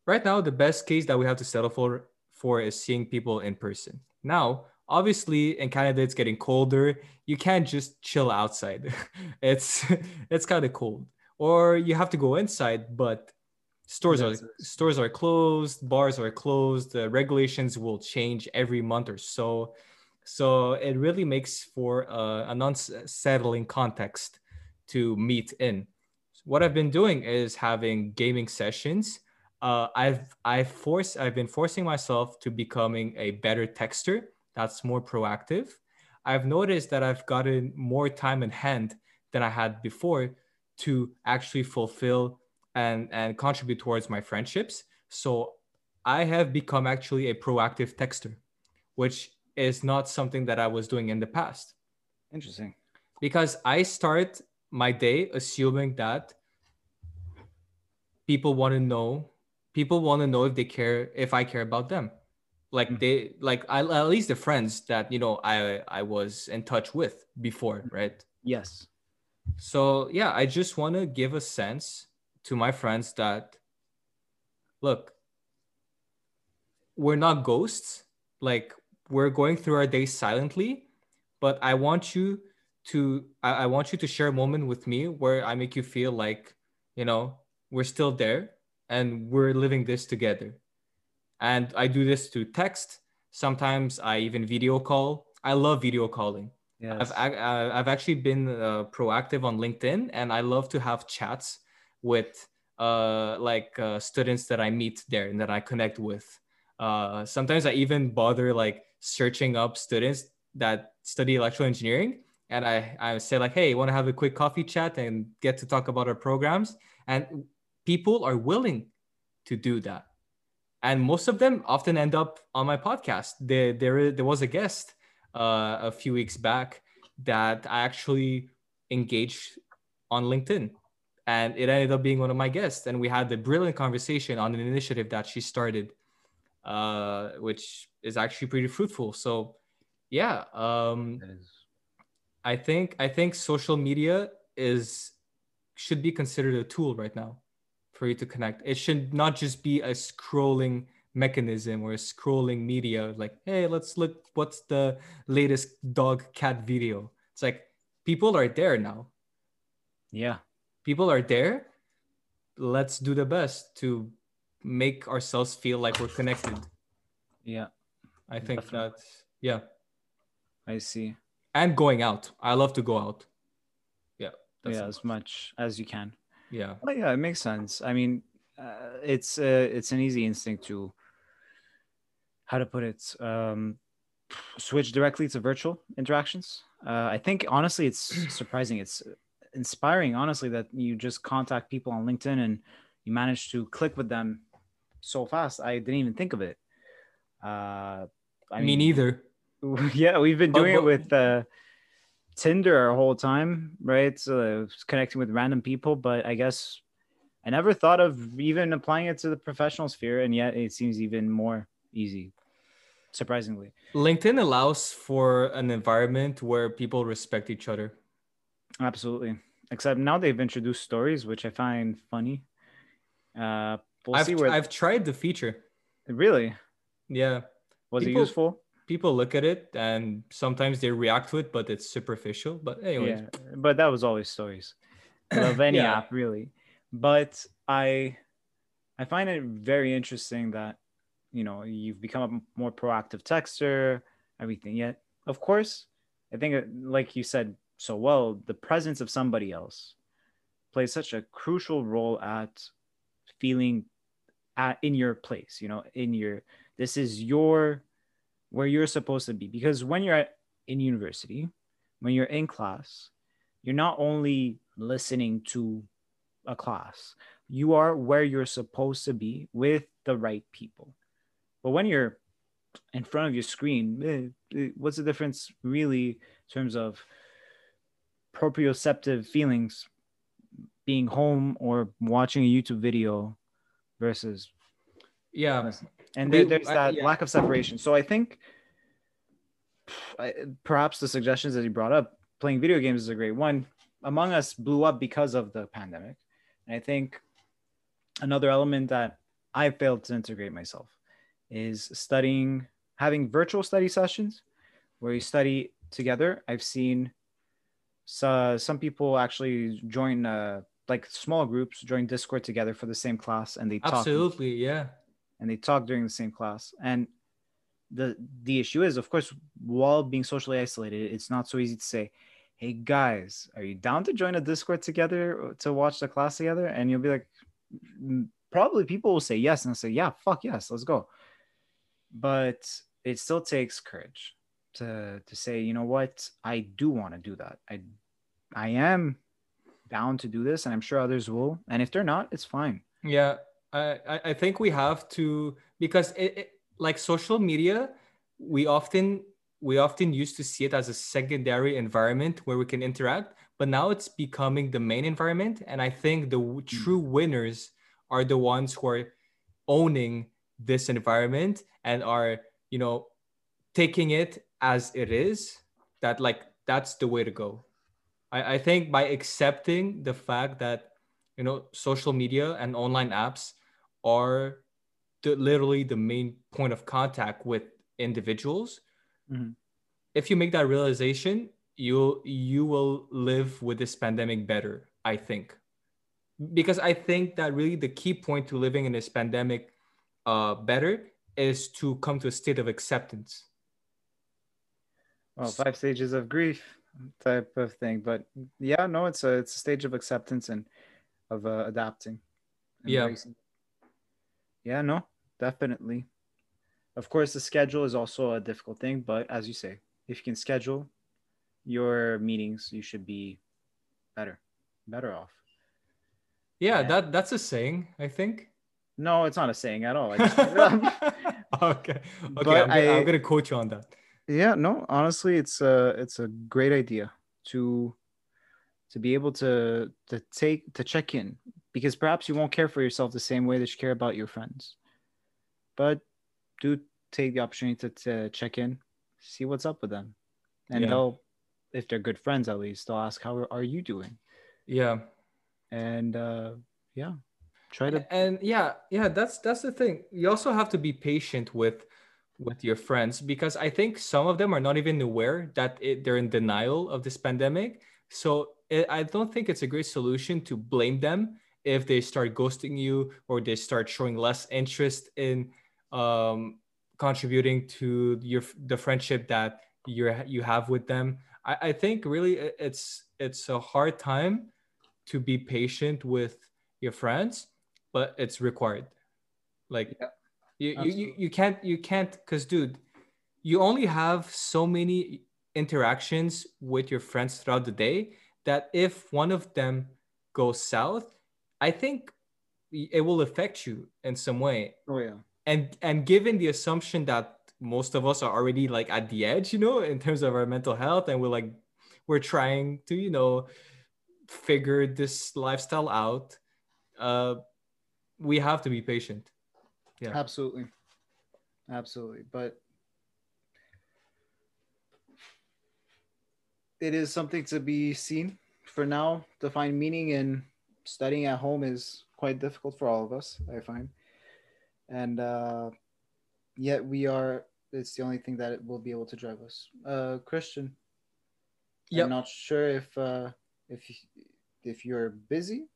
Speaker 1: right now, the best case that we have to settle for, for is seeing people in person. Now, obviously in canada it's getting colder you can't just chill outside it's it's kind of cold or you have to go inside but stores are stores are closed bars are closed the regulations will change every month or so so it really makes for uh, an unsettling context to meet in. What i've been doing is having gaming sessions. Uh, i've i've forced i've been forcing myself to becoming a better texter that's more proactive. I've noticed that I've gotten more time in hand than I had before to actually fulfill and and contribute towards my friendships. So i have become actually a proactive texter which is not something that i was doing in the past
Speaker 2: Interesting.
Speaker 1: because i start my day assuming that people want to know people want to know if they care if i care about them like
Speaker 2: Mhm.
Speaker 1: they like I, at least the friends that you know i i was in touch with before right
Speaker 2: Yes.
Speaker 1: so yeah i just want to give a sense to my friends that look we're not ghosts like we're going through our days silently but i want you to I, I want you to share a moment with me where i make you feel like you know we're still there and we're living this together and i do this through text sometimes i even video call i love video calling
Speaker 2: Yes.
Speaker 1: I've ac- uh, I've actually been uh, proactive on LinkedIn, and I love to have chats with uh, like uh, students that I meet there and that I connect with. Uh, sometimes I even bother like searching up students that study electrical engineering, and I I say like, hey, want to have a quick coffee chat and get to talk about our programs, and people are willing to do that, and most of them often end up on my podcast. There there there was a guest uh, a few weeks back that I actually engaged on LinkedIn. And it ended up being one of my guests. And we had a brilliant conversation on an initiative that she started, uh, which is actually pretty fruitful. So, yeah, um, I think I think social media is should be considered a tool right now for you to connect. It should not just be a scrolling mechanism or a scrolling media like, hey, let's look what's the latest dog cat video. It's like people are there now.
Speaker 2: Yeah.
Speaker 1: People are there. Let's do the best to make ourselves feel like we're connected.
Speaker 2: Yeah.
Speaker 1: I think
Speaker 2: Definitely.
Speaker 1: that's yeah.
Speaker 2: I see.
Speaker 1: And going out. I love to go out. Yeah. That's
Speaker 2: yeah, as much as you can.
Speaker 1: yeah.
Speaker 2: Well, yeah, it makes sense. I mean, uh, it's uh, it's an easy instinct to how to put it um, switch directly to virtual interactions. Uh, I think honestly, it's surprising. It's inspiring, honestly, that you just contact people on LinkedIn and you manage to click with them so fast. I didn't even think of it. Uh, I
Speaker 1: Me
Speaker 2: mean,
Speaker 1: neither.
Speaker 2: yeah, we've been doing
Speaker 1: but-
Speaker 2: it with uh, Tinder our whole time, right? So uh, connecting with random people, but I guess I never thought of even applying it to the professional sphere, and yet it seems even more easy, surprisingly.
Speaker 1: LinkedIn allows for an environment where people respect each other.
Speaker 2: Absolutely. Except now they've introduced stories, which I find funny. Uh, we'll
Speaker 1: I've,
Speaker 2: see where.
Speaker 1: I've tried the feature.
Speaker 2: Really,
Speaker 1: Yeah.
Speaker 2: was
Speaker 1: People-
Speaker 2: it useful?
Speaker 1: People look at it and sometimes they react to it, but it's superficial. But anyways,
Speaker 2: Yeah, but that was always stories of any
Speaker 1: Yeah.
Speaker 2: app, really. But I, I find it very interesting that you know you've become a more proactive texter, everything. Yet, of course, I think uh, like you said so well, the presence of somebody else plays such a crucial role at feeling at in your place. You know, in your this is your where you're supposed to be. Because when you're at, in university when you're in class you're not only listening to a class you are where you're supposed to be with the right people. But when you're in front of your screen eh, eh, what's the difference really in terms of proprioceptive feelings being home or watching a youtube video versus
Speaker 1: yeah.
Speaker 2: And there, there's
Speaker 1: I-
Speaker 2: that
Speaker 1: yeah.
Speaker 2: lack of separation. So I think I, perhaps the suggestions that you brought up, playing video games is a great one. Among Us blew up because of the pandemic, and I think another element that I failed to integrate myself is studying, having virtual study sessions where you study together. I've seen so, some people actually join uh, like small groups, join Discord together for the same class, and they talk
Speaker 1: Absolutely. Yeah.
Speaker 2: And they talk during the same class. And the the issue is of course while being socially isolated it's not so easy to say hey guys are you down to join a discord together to watch the class together? And you'll be like "Mm, probably people will say yes and say yeah fuck yes let's go. But it still takes courage to to say you know what? I do want to do that. I i am down to do this, and I'm sure others will. And if they're not, it's fine.
Speaker 1: Yeah, I I think we have to because it, it like social media, we often we often used to see it as a secondary environment where we can interact, but now it's becoming the main environment. And I think the w- hmm. true winners are the ones who are owning this environment and are you know taking it as it is. That like that's the way to go. I, I think by accepting the fact that you know social media and online apps are the, literally the main point of contact with individuals
Speaker 2: Mhm.
Speaker 1: if you make that realization you you will live with this pandemic better i think because i think that really the key point to living in this pandemic uh better is to come to a state of acceptance
Speaker 2: Well, five stages of grief type of thing. But yeah, no, it's a it's a stage of acceptance and of uh, adapting.
Speaker 1: Yeah.
Speaker 2: embracing. Yeah, no, definitely. Of course, the schedule is also a difficult thing, but as you say, if you can schedule your meetings, you should be better, better off.
Speaker 1: yeah
Speaker 2: Yeah.
Speaker 1: that that's a saying i think
Speaker 2: No, it's not a saying at all. I just made it up.
Speaker 1: okay okay
Speaker 2: But
Speaker 1: I'm, gonna,
Speaker 2: I-
Speaker 1: I'm gonna quote you on that
Speaker 2: yeah no honestly it's a it's a great idea to to be able to to take to check in because perhaps you won't care for yourself the same way that you care about your friends. But do take the opportunity to, to check in see what's up with them. And
Speaker 1: Yeah.
Speaker 2: they'll if they're good friends at least they'll ask how are you doing?
Speaker 1: Yeah.
Speaker 2: And uh yeah try to
Speaker 1: and yeah yeah that's that's the thing. You also have to be patient with with your friends because i think some of them are not even aware that it, they're in denial of this pandemic. So it, i don't think it's a great solution to blame them if they start ghosting you or they start showing less interest in um, contributing to your the friendship that you you have with them I, I think really it's it's a hard time to be patient with your friends but it's required. Like
Speaker 2: Yeah,
Speaker 1: you, you, you you can't you can't because dude you only have so many interactions with your friends throughout the day that if one of them goes south i think it will affect you in some way
Speaker 2: oh yeah
Speaker 1: and and given the assumption that most of us are already like at the edge you know in terms of our mental health and we're like we're trying to you know figure this lifestyle out uh we have to be patient Yeah.
Speaker 2: Absolutely. Absolutely. But it is something to be seen. For now, to find meaning in studying at home is quite difficult for all of us, I find. And uh, yet we are, it's the only thing that it will be able to drive us. Uh, Christian,
Speaker 1: Yep.
Speaker 2: I'm not sure if uh, if if you're busy.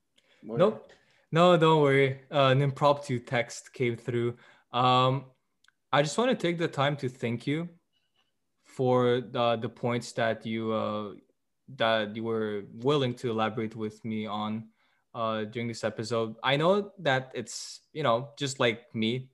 Speaker 2: or-
Speaker 1: Nope. No, don't worry. Uh, an impromptu text came through. Um, I just want to take the time to thank you for the the points that you uh, that you were willing to elaborate with me on uh, during this episode. I know that it's you know just like me,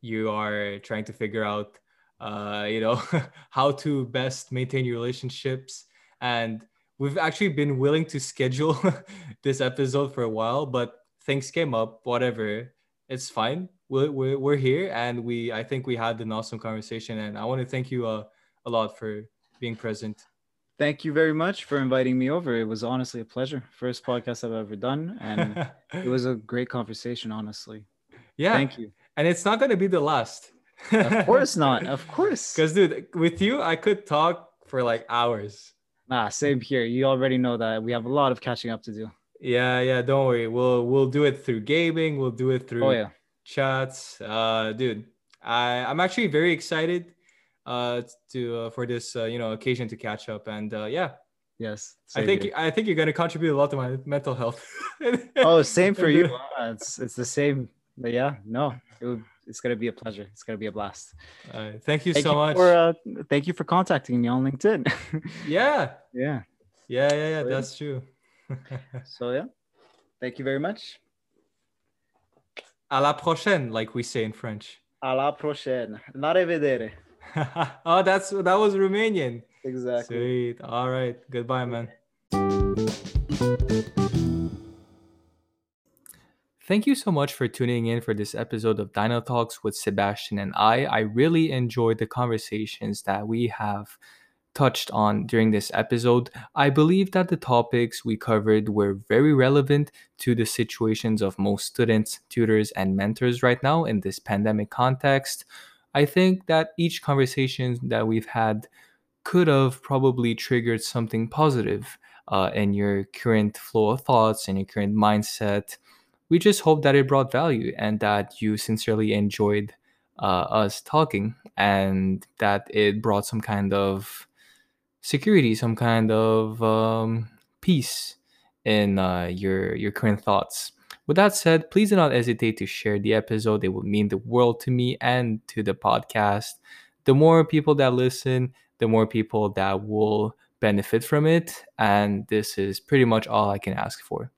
Speaker 1: you are trying to figure out uh, you know how to best maintain your relationships. And we've actually been willing to schedule this episode for a while but things came up whatever. It's fine. We're, we're, we're here and we i think we had an awesome conversation. And i want to thank you uh, a lot for being present
Speaker 2: Thank you very much for inviting me over. It was honestly a pleasure. First podcast I've ever done, and it was a great conversation. Honestly,
Speaker 1: yeah
Speaker 2: thank you.
Speaker 1: and it's not going to be the last
Speaker 2: Of course not. Of course.
Speaker 1: because dude with you i could talk for like hours
Speaker 2: Ah, same here. You already know that we have a lot of catching up to do.
Speaker 1: yeah yeah don't worry we'll we'll do it through gaming we'll do it through
Speaker 2: Oh yeah.
Speaker 1: chats uh dude i i'm actually very excited uh to uh, for this uh, you know occasion to catch up and uh yeah
Speaker 2: Yes.
Speaker 1: i think
Speaker 2: here.
Speaker 1: i think you're going to contribute a lot to my mental health
Speaker 2: Oh, same for you.
Speaker 1: uh,
Speaker 2: Uh, It's it's the same. But yeah, no, it would, it's gonna be a pleasure. It's gonna be a blast.
Speaker 1: uh, thank you
Speaker 2: Thank
Speaker 1: so
Speaker 2: you
Speaker 1: much
Speaker 2: for uh, thank you for contacting me on LinkedIn.
Speaker 1: yeah
Speaker 2: yeah.
Speaker 1: yeah yeah yeah
Speaker 2: yeah.
Speaker 1: that's true
Speaker 2: So yeah, thank you very much.
Speaker 1: à la prochaine like we say in french
Speaker 2: À la prochaine. La rivedere.
Speaker 1: oh that's that was romanian
Speaker 2: Exactly.
Speaker 1: sweet all right goodbye man Thank you so much for tuning in for this episode of Dyna Talks with Sébastien and I. I really enjoyed the conversations that we have touched on during this episode. I believe that the topics we covered were very relevant to the situations of most students, tutors, and mentors right now in this pandemic context. I think that each conversation that we've had could have probably triggered something positive uh, in your current flow of thoughts and your current mindset we just hope that it brought value and that you sincerely enjoyed uh, us talking and that it brought some kind of security, some kind of um, peace in uh, your your current thoughts. With that said, please do not hesitate to share the episode. It would mean the world to me and to the podcast. The more people that listen, the more people that will benefit from it. And this is pretty much all I can ask for.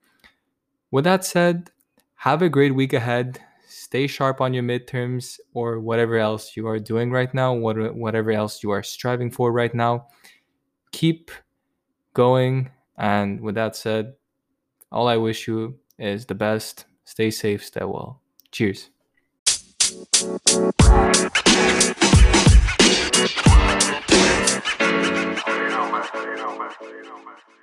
Speaker 1: With that said, have a great week ahead. Stay sharp on your midterms or whatever else you are doing right now, whatever else you are striving for right now. Keep going. And with that said, all I wish you is the best. Stay safe, stay well. Cheers. You know, man. You know, man. You know, man.